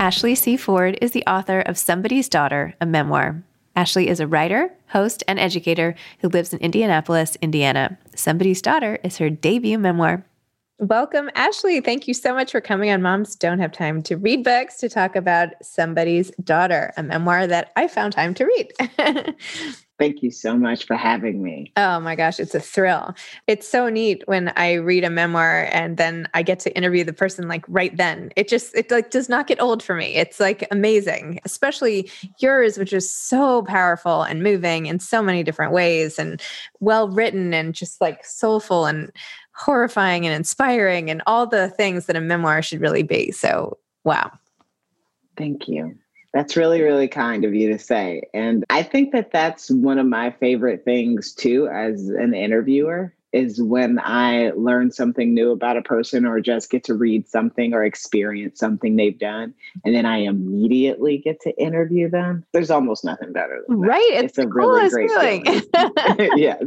Ashley C. Ford is the author of Somebody's Daughter, a memoir. Ashley is a writer, host, and educator who lives in Indianapolis, Indiana. Somebody's Daughter is her debut memoir. Welcome, Ashley. Thank you so much for coming on Moms Don't Have Time to Read Books to talk about Somebody's Daughter, a memoir that I found time to read. Thank you so much for having me. Oh my gosh, it's a thrill. It's so neat when I read a memoir and then I get to interview the person like right then. It just it like does not get old for me. It's like amazing, especially yours which is so powerful and moving in so many different ways and well written and just like soulful and horrifying and inspiring and all the things that a memoir should really be. So, wow. Thank you. That's really, really kind of you to say. And I think that that's one of my favorite things too, as an interviewer, is when I learn something new about a person or just get to read something or experience something they've done. And then I immediately get to interview them. There's almost nothing better than that. Right. It's, it's a really great feeling. yes.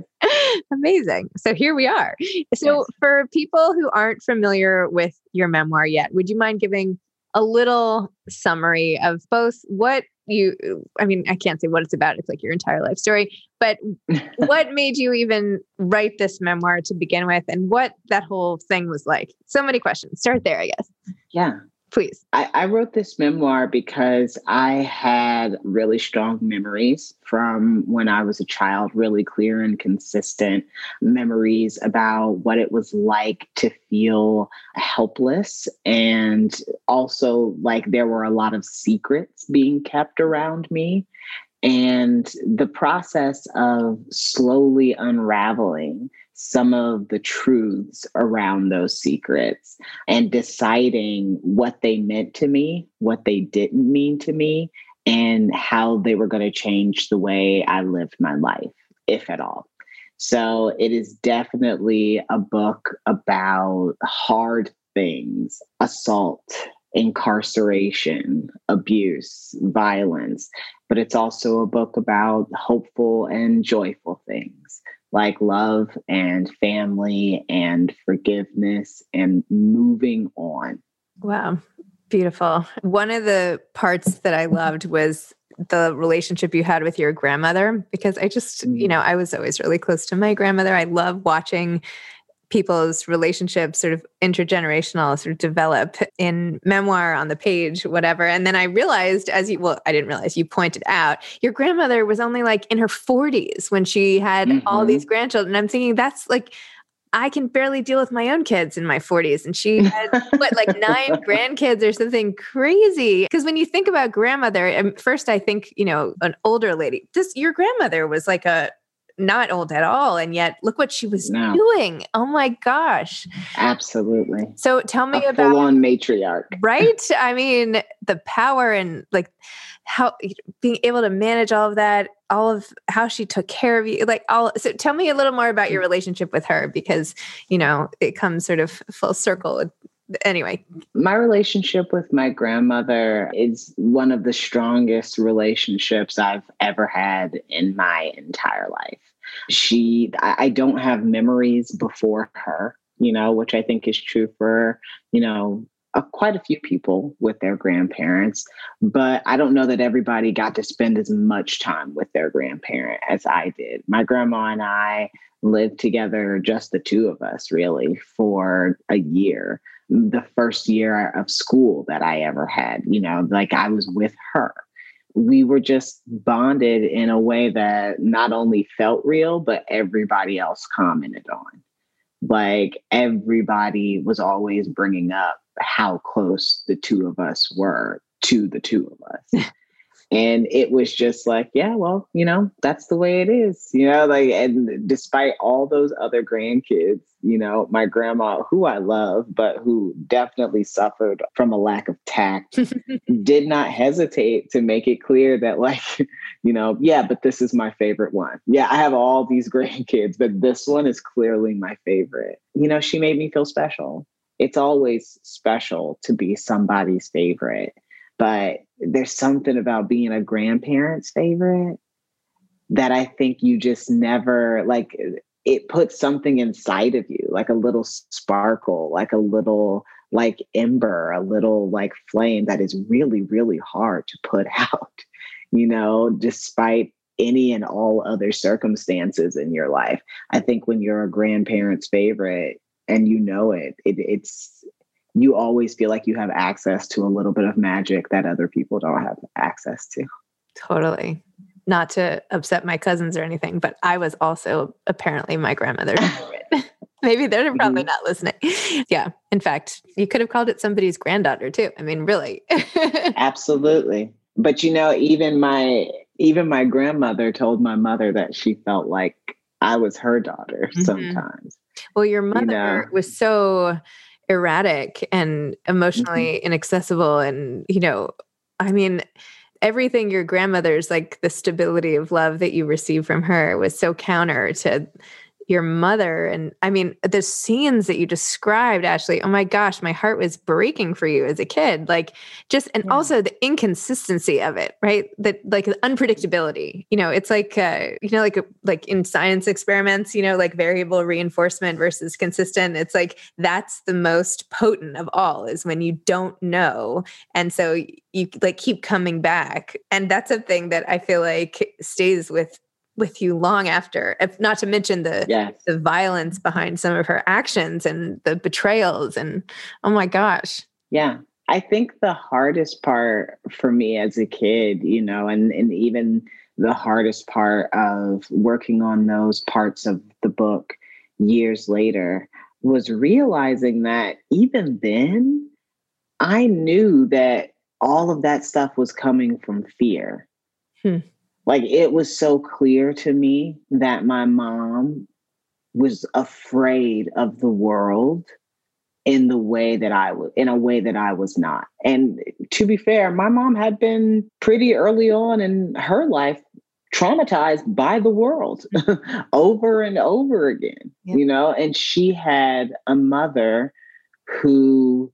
Amazing. So here we are. So yes. for people who aren't familiar with your memoir yet, would you mind giving a little summary of both what you i mean i can't say what it's about it's like your entire life story but what made you even write this memoir to begin with and what that whole thing was like? So many questions. Start there i guess. Yeah please. I, I, wrote this memoir because I had really strong memories from when I was a child, really clear and consistent memories about what it was like to feel helpless. And also, like, there were a lot of secrets being kept around me. And the process of slowly unraveling some of the truths around those secrets and deciding what they meant to me, what they didn't mean to me, and how they were going to change the way I lived my life, if at all. So it is definitely a book about hard things assault, incarceration, abuse, violence. But it's also a book about hopeful and joyful things like love and family and forgiveness and moving on. Wow. Beautiful. One of the parts that I loved was the relationship you had with your grandmother because I just, you mm. know, I was always really close to my grandmother. I love watching people's relationships sort of intergenerational sort of develop in memoir on the page whatever and then i realized as you well i didn't realize you pointed out your grandmother was only like in her 40s when she had mm-hmm. all these grandchildren i'm thinking that's like I can barely deal with my own kids in my 40s. And she had what, like nine grandkids or something crazy. Because when you think about grandmother, first I think, you know, an older lady. This your grandmother was like a not old at all. And yet look what she was no. doing. Oh my gosh. Absolutely. So tell me a about full on matriarch. Right? I mean, the power and like how being able to manage all of that, all of how she took care of you, like all so tell me a little more about your mm. relationship with her because you know it comes sort of full circle anyway. My relationship with my grandmother is one of the strongest relationships i've ever had in my entire life. She i don't have memories before her you know which i think is true for you know uh, quite a few people with their grandparents, but I don't know that everybody got to spend as much time with their grandparent as I did. My grandma and I lived together, just the two of us, really, for a year the first year of school that I ever had. You know, like I was with her. We were just bonded in a way that not only felt real, but everybody else commented on. Like everybody was always bringing up how close the two of us were to the two of us. and it was just like yeah well you know that's the way it is you know like and despite all those other grandkids you know my grandma who i love but who definitely suffered from a lack of tact did not hesitate to make it clear that like you know yeah but this is my favorite one. Yeah i have all these grandkids but this one is clearly my favorite. You know she made me feel special. It's always special to be somebody's favorite but there's something about being a grandparent's favorite that I think you just never like it puts something inside of you, like a little sparkle, like a little like ember, a little like flame that is really, really hard to put out, you know, despite any and all other circumstances in your life. I think when you're a grandparent's favorite and you know it, it it's you always feel like you have access to a little bit of magic that other people don't have access to. Totally. Not to upset my cousins or anything, but I was also apparently my grandmother's Maybe they're probably mm-hmm. not listening. Yeah. In fact, you could have called it somebody's granddaughter too. I mean, really. Absolutely. But you know, even my even my grandmother told my mother that she felt like I was her daughter mm-hmm. sometimes. Well, your mother you know? was so erratic and emotionally mm-hmm. inaccessible and you know i mean everything your grandmother's like the stability of love that you received from her was so counter to your mother and i mean the scenes that you described ashley oh my gosh my heart was breaking for you as a kid like just and yeah. also the inconsistency of it right that like the unpredictability you know it's like uh, you know like like in science experiments you know like variable reinforcement versus consistent it's like that's the most potent of all is when you don't know and so you like keep coming back and that's a thing that i feel like stays with with you long after if not to mention the yes. the violence behind some of her actions and the betrayals and oh my gosh. Yeah. I think the hardest part for me as a kid you know and and even the hardest part of working on those parts of the book years later was realizing that even then i knew that all of that stuff was coming from fear. Hmm like it was so clear to me that my mom was afraid of the world in the way that I was in a way that I was not. And to be fair, my mom had been pretty early on in her life traumatized by the world over and over again, yep. you know, and she had a mother who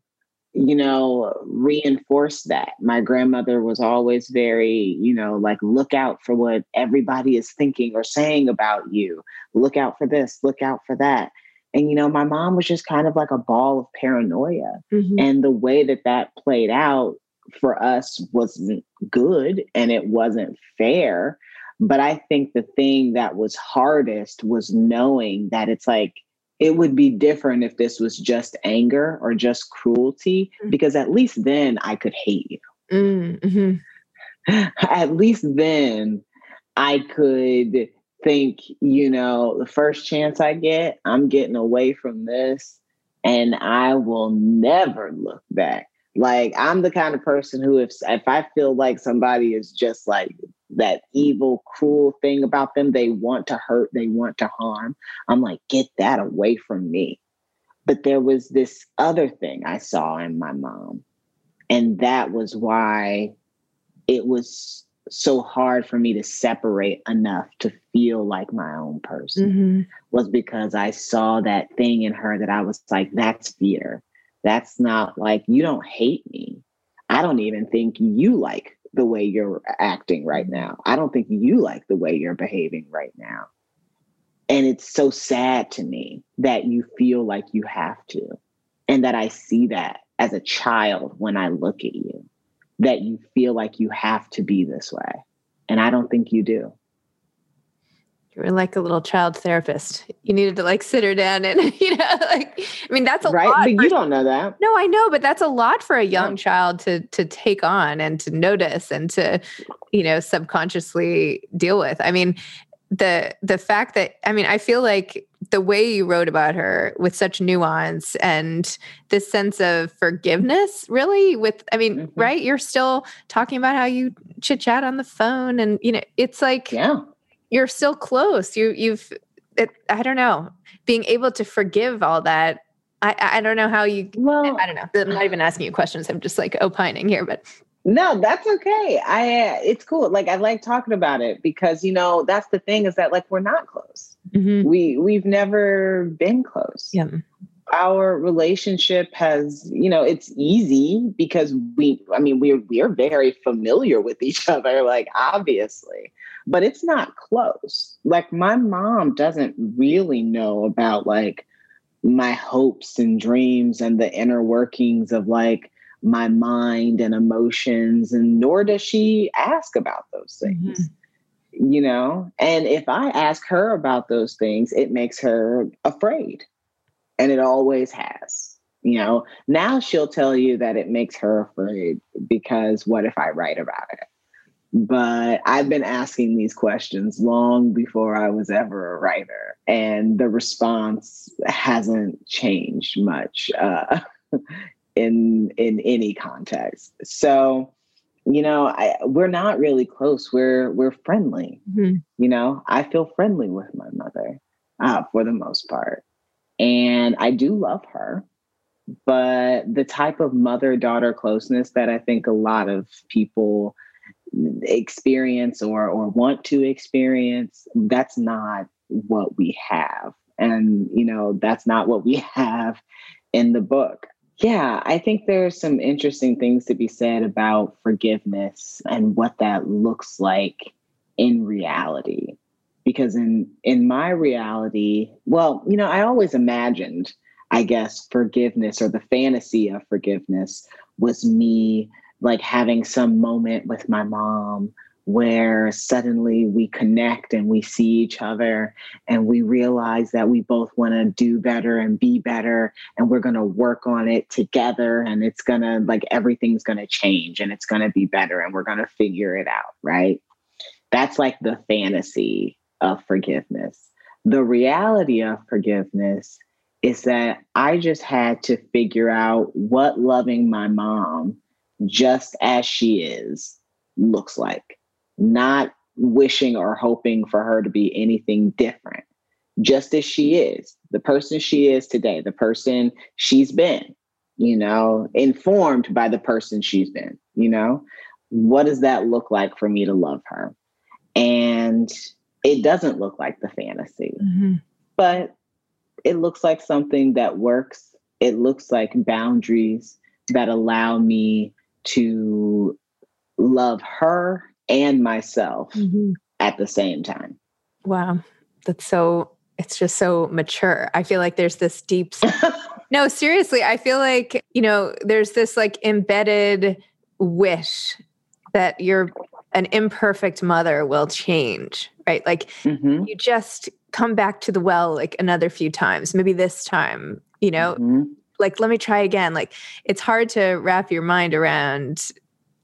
you know, reinforce that. My grandmother was always very, you know, like, look out for what everybody is thinking or saying about you. Look out for this, look out for that. And, you know, my mom was just kind of like a ball of paranoia. Mm-hmm. And the way that that played out for us wasn't good and it wasn't fair. But I think the thing that was hardest was knowing that it's like, it would be different if this was just anger or just cruelty, mm-hmm. because at least then I could hate you. Mm-hmm. At least then I could think, you know, the first chance I get, I'm getting away from this and I will never look back. Like I'm the kind of person who if if I feel like somebody is just like that evil, cruel thing about them, they want to hurt, they want to harm. I'm like, get that away from me. But there was this other thing I saw in my mom. And that was why it was so hard for me to separate enough to feel like my own person mm-hmm. was because I saw that thing in her that I was like, that's fear. That's not like, you don't hate me. I don't even think you like the way you're acting right mm-hmm. now. I don't think you like the way you're behaving right now. And it's so sad to me that you feel like you have to. And that I see that as a child when I look at you, that you feel like you have to be this way. And I don't think you do you were like a little child therapist. You needed to like sit her down and you know, like I mean that's a right, lot. but for, you don't know that. No, I know, but that's a lot for a young yeah. child to to take on and to notice and to you know subconsciously deal with. I mean, the the fact that I mean, I feel like the way you wrote about her with such nuance and this sense of forgiveness really with i mean mm-hmm. right you're still talking about how you chit chat on the phone and you know it's like yeah you're still close. You you've it, I don't know being able to forgive all that. I I don't know how you. Well, I don't know. I'm not even asking you questions. I'm just like opining here, but. No, that's okay. I it's cool. Like I like talking about it because you know that's the thing is that like we're not close. Mm-hmm. We we've never been close. Yeah our relationship has you know it's easy because we i mean we're we're very familiar with each other like obviously but it's not close like my mom doesn't really know about like my hopes and dreams and the inner workings of like my mind and emotions and nor does she ask about those things mm-hmm. you know and if i ask her about those things it makes her afraid and it always has. You know, now she'll tell you that it makes her afraid because what if I write about it? But I've been asking these questions long before I was ever a writer, and the response hasn't changed much uh, in in any context. So, you know, I, we're not really close. We're we're friendly. Mm-hmm. You know, I feel friendly with my mother uh, for the most part. And I do love her. But the type of mother daughter closeness that I think a lot of people experience or, or want to experience, that's not what we have. And, you know, that's not what we have in the book. Yeah, I think there's some interesting things to be said about forgiveness and what that looks like in reality because in in my reality well you know i always imagined i guess forgiveness or the fantasy of forgiveness was me like having some moment with my mom where suddenly we connect and we see each other and we realize that we both want to do better and be better and we're going to work on it together and it's going to like everything's going to change and it's going to be better and we're going to figure it out right that's like the fantasy of forgiveness. The reality of forgiveness is that I just had to figure out what loving my mom just as she is looks like, not wishing or hoping for her to be anything different, just as she is, the person she is today, the person she's been, you know, informed by the person she's been, you know. What does that look like for me to love her? And it doesn't look like the fantasy, mm-hmm. but it looks like something that works it looks like boundaries that allow me to love her and myself mm-hmm. at the same time. Wow. That's so, it's just so mature. I feel like there's this deep. no, seriously, I feel like, you know, there's this like embedded wish that you're an imperfect mother will change, right? Like mm-hmm. you just come back to the well like another few times, maybe this time, you know, mm-hmm. Like let me try again. Like it's hard to wrap your mind around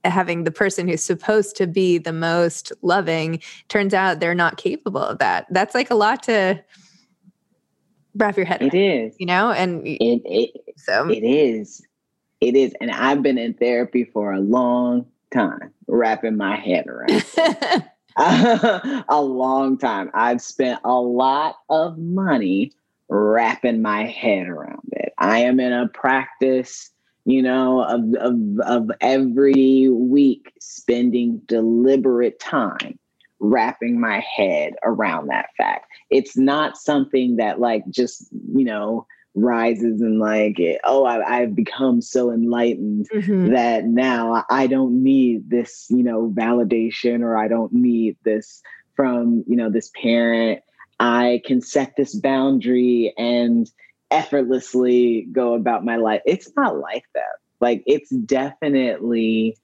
having the person who's supposed to be the most loving turns out they're not capable of that. That's like a lot to wrap your head It around, is, you know, and it, it so it is. It is. And I've been in therapy for a long time wrapping my head around a long time. I've spent a lot of money wrapping my head around it. I am in a practice, you know, of, of, of every week spending deliberate time wrapping my head around that fact. It's not something that like just, you know, rises and like oh I, have become so enlightened mm-hmm. that now i don't need this you know validation or i don't need this from you know this parent i can set this boundary and effortlessly go about my life. It's not like that. Like it's definitely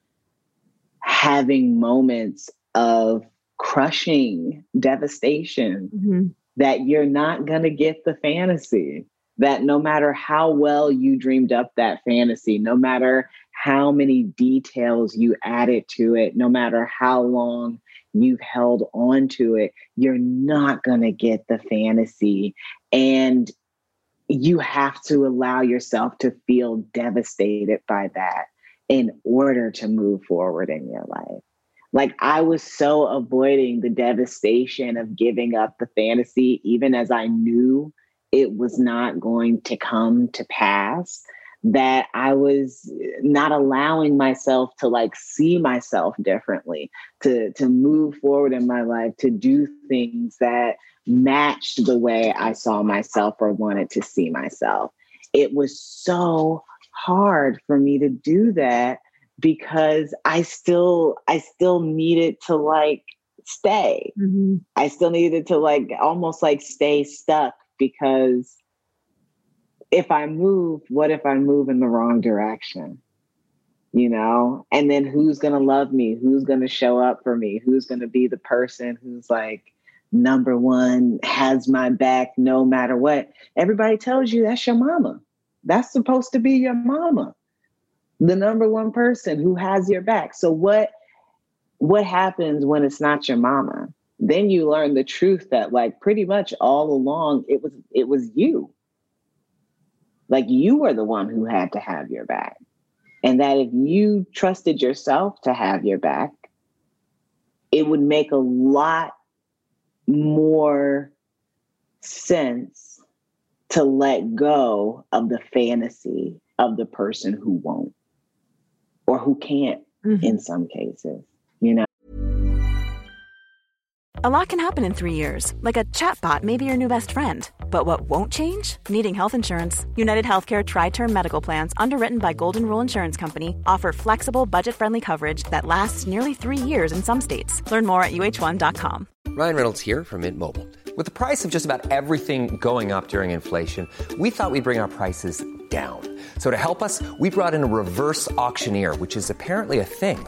having moments of crushing devastation mm-hmm. that you're not going to get the fantasy. That no matter how well you dreamed up that fantasy, no matter how many details you added to it, no matter how long you've held on to it, you're not going to get the fantasy. And you have to allow yourself to feel devastated by that in order to move forward in your life. Like I was so avoiding the devastation of giving up the fantasy, even as I knew it was not going to come to pass that I was not allowing myself to like see myself differently, to to move forward in my life, to do things that matched the way I saw myself or wanted to see myself. It was so hard for me to do that because I still I still needed to like stay. Mm-hmm. I still needed to like almost like stay stuck because if I move, what if I move in the wrong direction? You know, and then who's going to love me? Who's going to show up for me? Who's going to be the person who's like, number one, has my back no matter what? Everybody tells you that's your mama. That's supposed to be your mama, the number one person who has your back. So, what? What happens when it's not your mama? then you learn the truth that like pretty much all along it was it was you like you were the one who had to have your back and that if you trusted yourself to have your back it would make a lot more sense to let go of the fantasy of the person who won't or who can't mm-hmm. in some cases you know a lot can happen in three years, like a chatbot may be your new best friend. But what won't change? Needing health insurance. United Healthcare Tri Term Medical Plans, underwritten by Golden Rule Insurance Company, offer flexible, budget friendly coverage that lasts nearly three years in some states. Learn more at uh1.com. Ryan Reynolds here from Mint Mobile. With the price of just about everything going up during inflation, we thought we'd bring our prices down. So to help us, we brought in a reverse auctioneer, which is apparently a thing.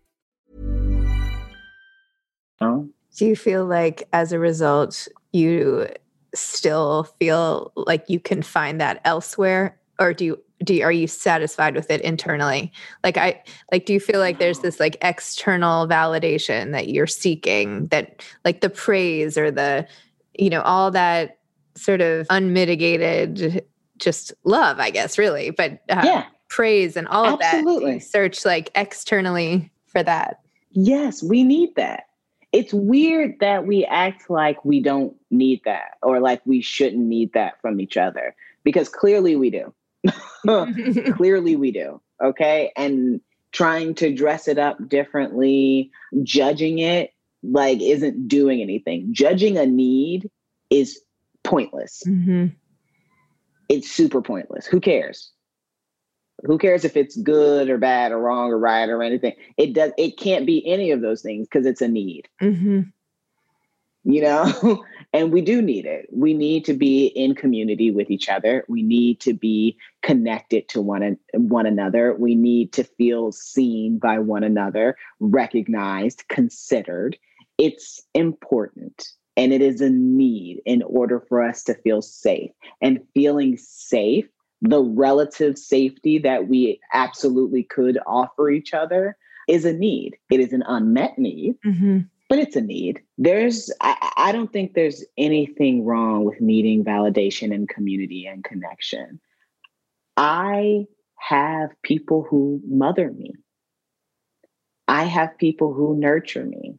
Do you feel like as a result, you still feel like you can find that elsewhere? Or do you do you, are you satisfied with it internally? Like i like do you feel like there's this like external validation that you're seeking that like the praise or the you know all that sort of unmitigated just love i guess really but uh, yeah. praise and all of Absolutely. that you search like externally for that? Yes we need that it's weird that we act like we don't need that or like we shouldn't need that from each other because clearly we do. Clearly we do okay? And trying to dress it up differently judging it like isn't doing anything. Judging a need is pointless. Mm-hmm. it's super pointless. Who cares who cares if it's good or bad or wrong or right or anything. It does it can't be any of those things because it's a need. Mm-hmm. you know? And we do need it. We need to be in community with each other. We need to be connected to one one another. We need to feel seen by one another recognized considered. It's important and it is a need in order for us to feel safe. And feeling safe the relative safety that we absolutely could offer each other is a need it is an unmet need Mm-hmm. but it's a need. There's, I, I don't think there's anything wrong with needing validation and community and connection. I have people who mother me. I have people who nurture me.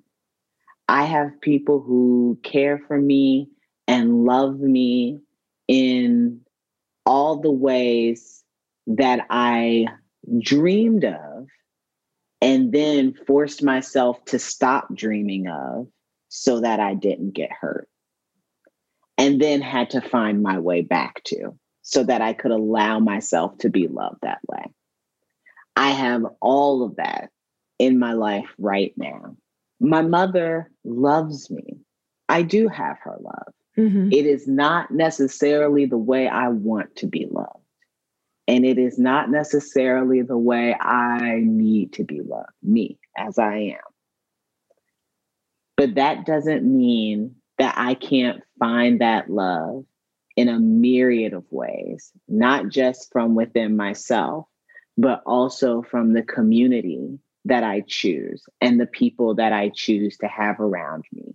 I have people who care for me and love me all the ways that I dreamed of and then forced myself to stop dreaming of so that I didn't get hurt. And then had to find my way back to so that I could allow myself to be loved that way. I have all of that in my life right now. My mother loves me. I do have her love. Mm-hmm. It is not necessarily the way I want to be loved. And it is not necessarily the way I need to be loved, me as I am. But that doesn't mean that I can't find that love in a myriad of ways, not just from within myself, but also from the community that I choose and the people that I choose to have around me.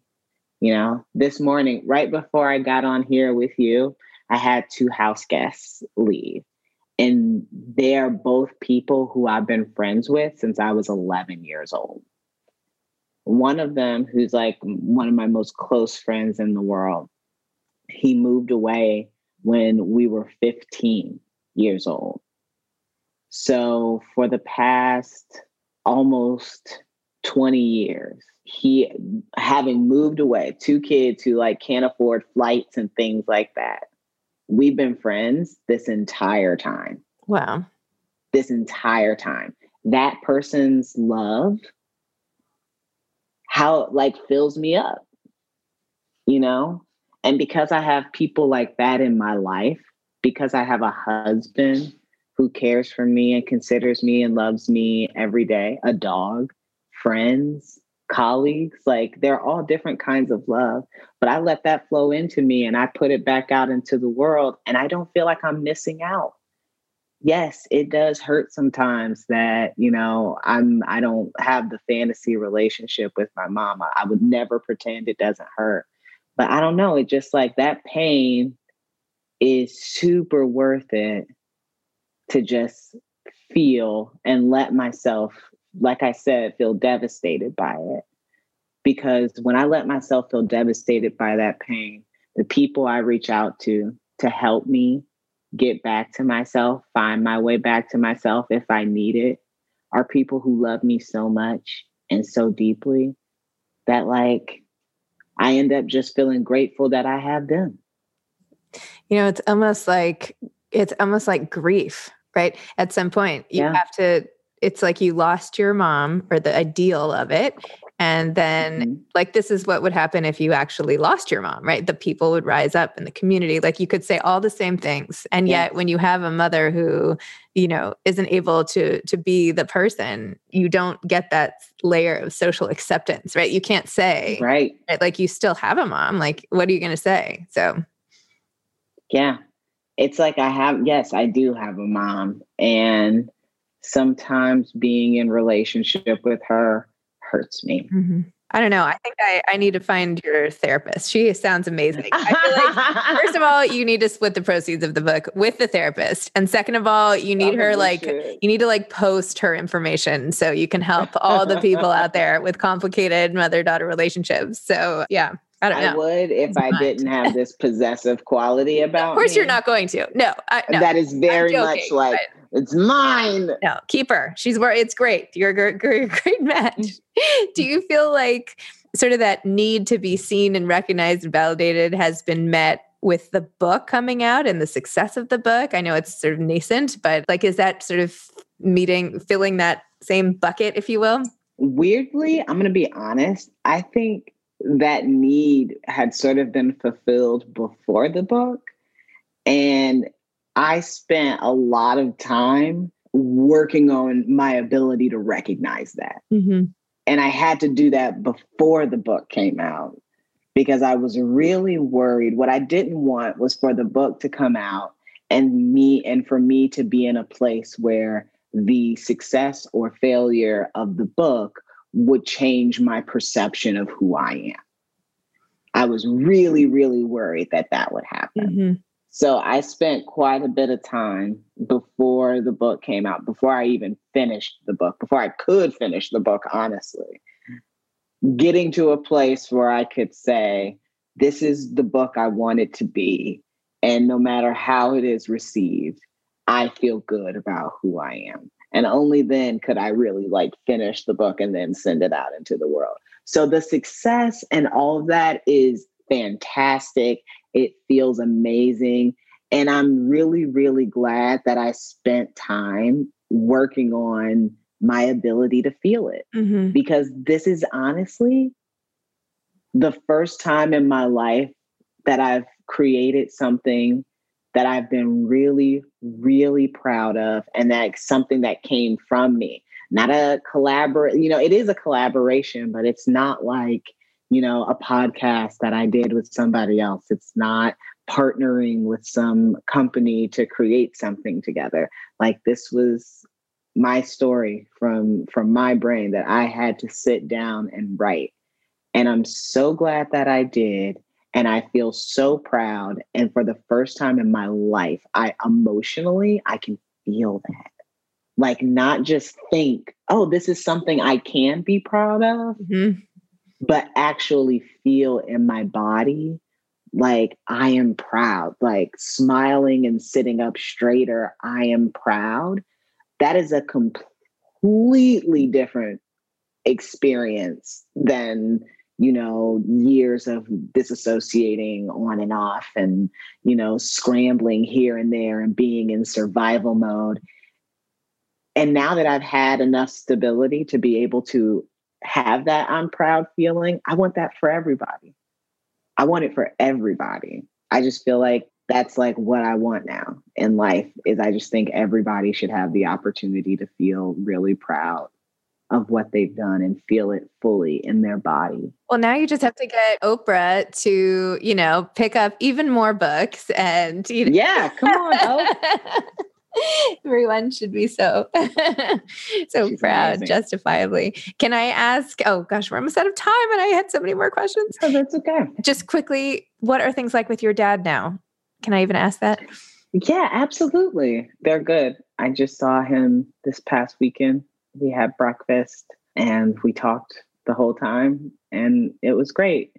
You know, this morning, right before I got on here with you, I had two house guests leave. And they're both people who I've been friends with since I was 11 years old. One of them, who's like one of my most close friends in the world, he moved away when we were 15 years old. So for the past almost 20 years, he having moved away, two kids who like can't afford flights and things like that we've been friends this entire time. Wow. This entire time. That person's love, how like fills me up, you know? And because I have people like that in my life, because I have a husband who cares for me and considers me and loves me every day, a dog, friends, colleagues like they're all different kinds of love. But i let that flow into me and i put it back out into the world and i don't feel like i'm missing out. Yes it does hurt sometimes that you know i'm i don't have the fantasy relationship with my mama. I would never pretend it doesn't hurt. But i don't know it just like that pain is super worth it to just feel and let myself like I said, feel devastated by it. Because when I let myself feel devastated by that pain, the people I reach out to to help me get back to myself, find my way back to myself if I need it, are people who love me so much and so deeply that, like, I end up just feeling grateful that I have them. You know, it's almost like it's almost like grief, right? At some point, you Yeah. have to it's like you lost your mom or the ideal of it and then Mhm. like this is what would happen if you actually lost your mom right the people would rise up in the community like you could say all the same things and Yeah. yet when you have a mother who you know isn't able to to be the person you don't get that layer of social acceptance right you can't say Right. right, like you still have a mom like what are you going to say so Yeah. It's like I have, yes, I do have a mom. And sometimes being in relationship with her hurts me. Mm-hmm. I don't know. I think I, I need to find your therapist. She sounds amazing. I feel like, first of all, you need to split the proceeds of the book with the therapist. And second of all, you need her like, should. you need to like post her information so you can help all the people out there with complicated mother daughter relationships. So, yeah. I don't know. I would if it's I not. didn't have this possessive quality about. Of course, me. you're not going to. No, I, no. that is very joking, much like it's mine. No, keep her. She's where it's great. You're a great, great, great match. Do you feel like sort of that need to be seen and recognized and validated has been met with the book coming out and the success of the book? I know it's sort of nascent, but like, is that sort of meeting, filling that same bucket, if you will? Weirdly, I'm going to be honest. I think that need had sort of been fulfilled before the book. And I spent a lot of time working on my ability to recognize that. Mm-hmm. And I had to do that before the book came out because I was really worried. What I didn't want was for the book to come out and me and for me to be in a place where the success or failure of the book would change my perception of who I am. I was really, really worried that that would happen. So I spent quite a bit of time before the book came out, before I even finished the book, before I could finish the book, honestly, getting to a place where I could say, this is the book I want it to be. And no matter how it is received, I feel good about who I am. And only then could I really like finish the book and then send it out into the world. So the success and all of that is fantastic. It feels amazing. And I'm really, really glad that I spent time working on my ability to feel it mm-hmm. because this is honestly the first time in my life that I've created something that I've been really, really proud of, and that's something that came from me. Not a collaborate, you know, it is a collaboration, but it's not like, you know, a podcast that I did with somebody else. It's not partnering with some company to create something together. Like this was my story from from my brain that I had to sit down and write. And I'm so glad that I did and I feel so proud and for the first time in my life I emotionally I can feel that. Like not just think, "Oh, this is something I can be proud of." Mm-hmm but actually feel in my body like I am proud, like smiling and sitting up straighter, I am proud. That is a completely different experience than you know years of disassociating on and off and you know scrambling here and there and being in survival mode and now that i've had enough stability to be able to have that I'm proud feeling, I want that for everybody. I want it for everybody. I just feel like that's like what I want now in life is I just think everybody should have the opportunity to feel really proud of what they've done and feel it fully in their body. Well, now you just have to get Oprah to, you know, pick up even more books and you know. Yeah, come on, Everyone should be so so She's proud, amazing. justifiably. Can I ask? Oh gosh, we're almost out of time, and I had so many more questions. Oh, that's okay. Just quickly, what are things like with your dad now? Can I even ask that? Yeah, absolutely. They're good. I just saw him this past weekend. We had breakfast and we talked the whole time, and it was great.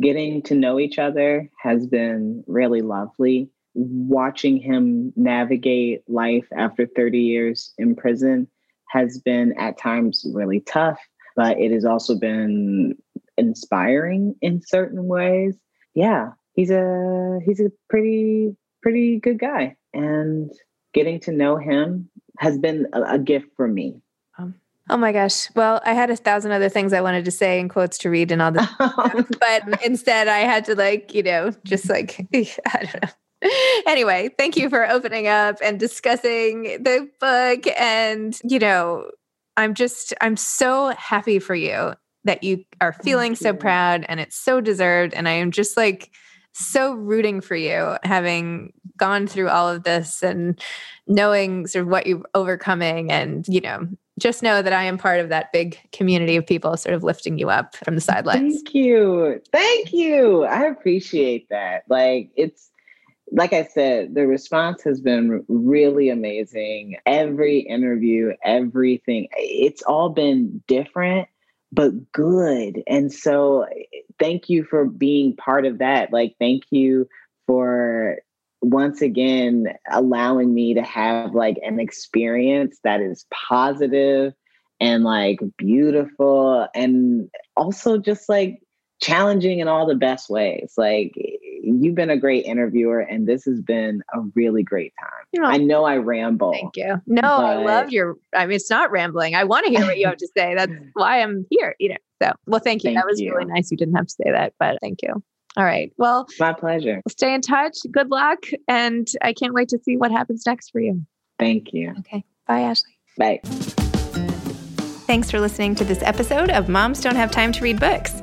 Getting to know each other has been really lovely watching him navigate life after 30 years in prison has been at times really tough, but it has also been inspiring in certain ways. Yeah, he's a he's a pretty pretty good guy and getting to know him has been a, a gift for me. Um, oh my gosh. Well, I had a thousand other things I wanted to say and quotes to read and all this, but instead I had to like, you know, just like, I don't know anyway, thank you for opening up and discussing the book. And, you know, I'm just, I'm so happy for you that you are feeling so proud and it's so deserved. And I am just like so rooting for you, having gone through all of this and knowing sort of what you're overcoming. And, you know, just know that I am part of that big community of people sort of lifting you up from the sidelines. Thank you. Thank you. I appreciate that. Like, it's, like I said, the response has been really amazing. Every interview, everything, it's all been different, but good. And so, thank you for being part of that. Like, thank you for once again allowing me to have like an experience that is positive and like beautiful and also just like challenging in all the best ways. Like you've been a great interviewer and this has been a really great time. I know I ramble. Thank you. No, I love your I mean it's not rambling. I want to hear what you have to say. That's why I'm here, you know. So, well thank you. Thank that was you. really nice you didn't have to say that, but thank you. All right. Well, My pleasure. stay in touch. Good luck and I can't wait to see what happens next for you. Thank you. Okay. Bye Ashley. Bye. Thanks for listening to this episode of Moms Don't Have Time to Read Books.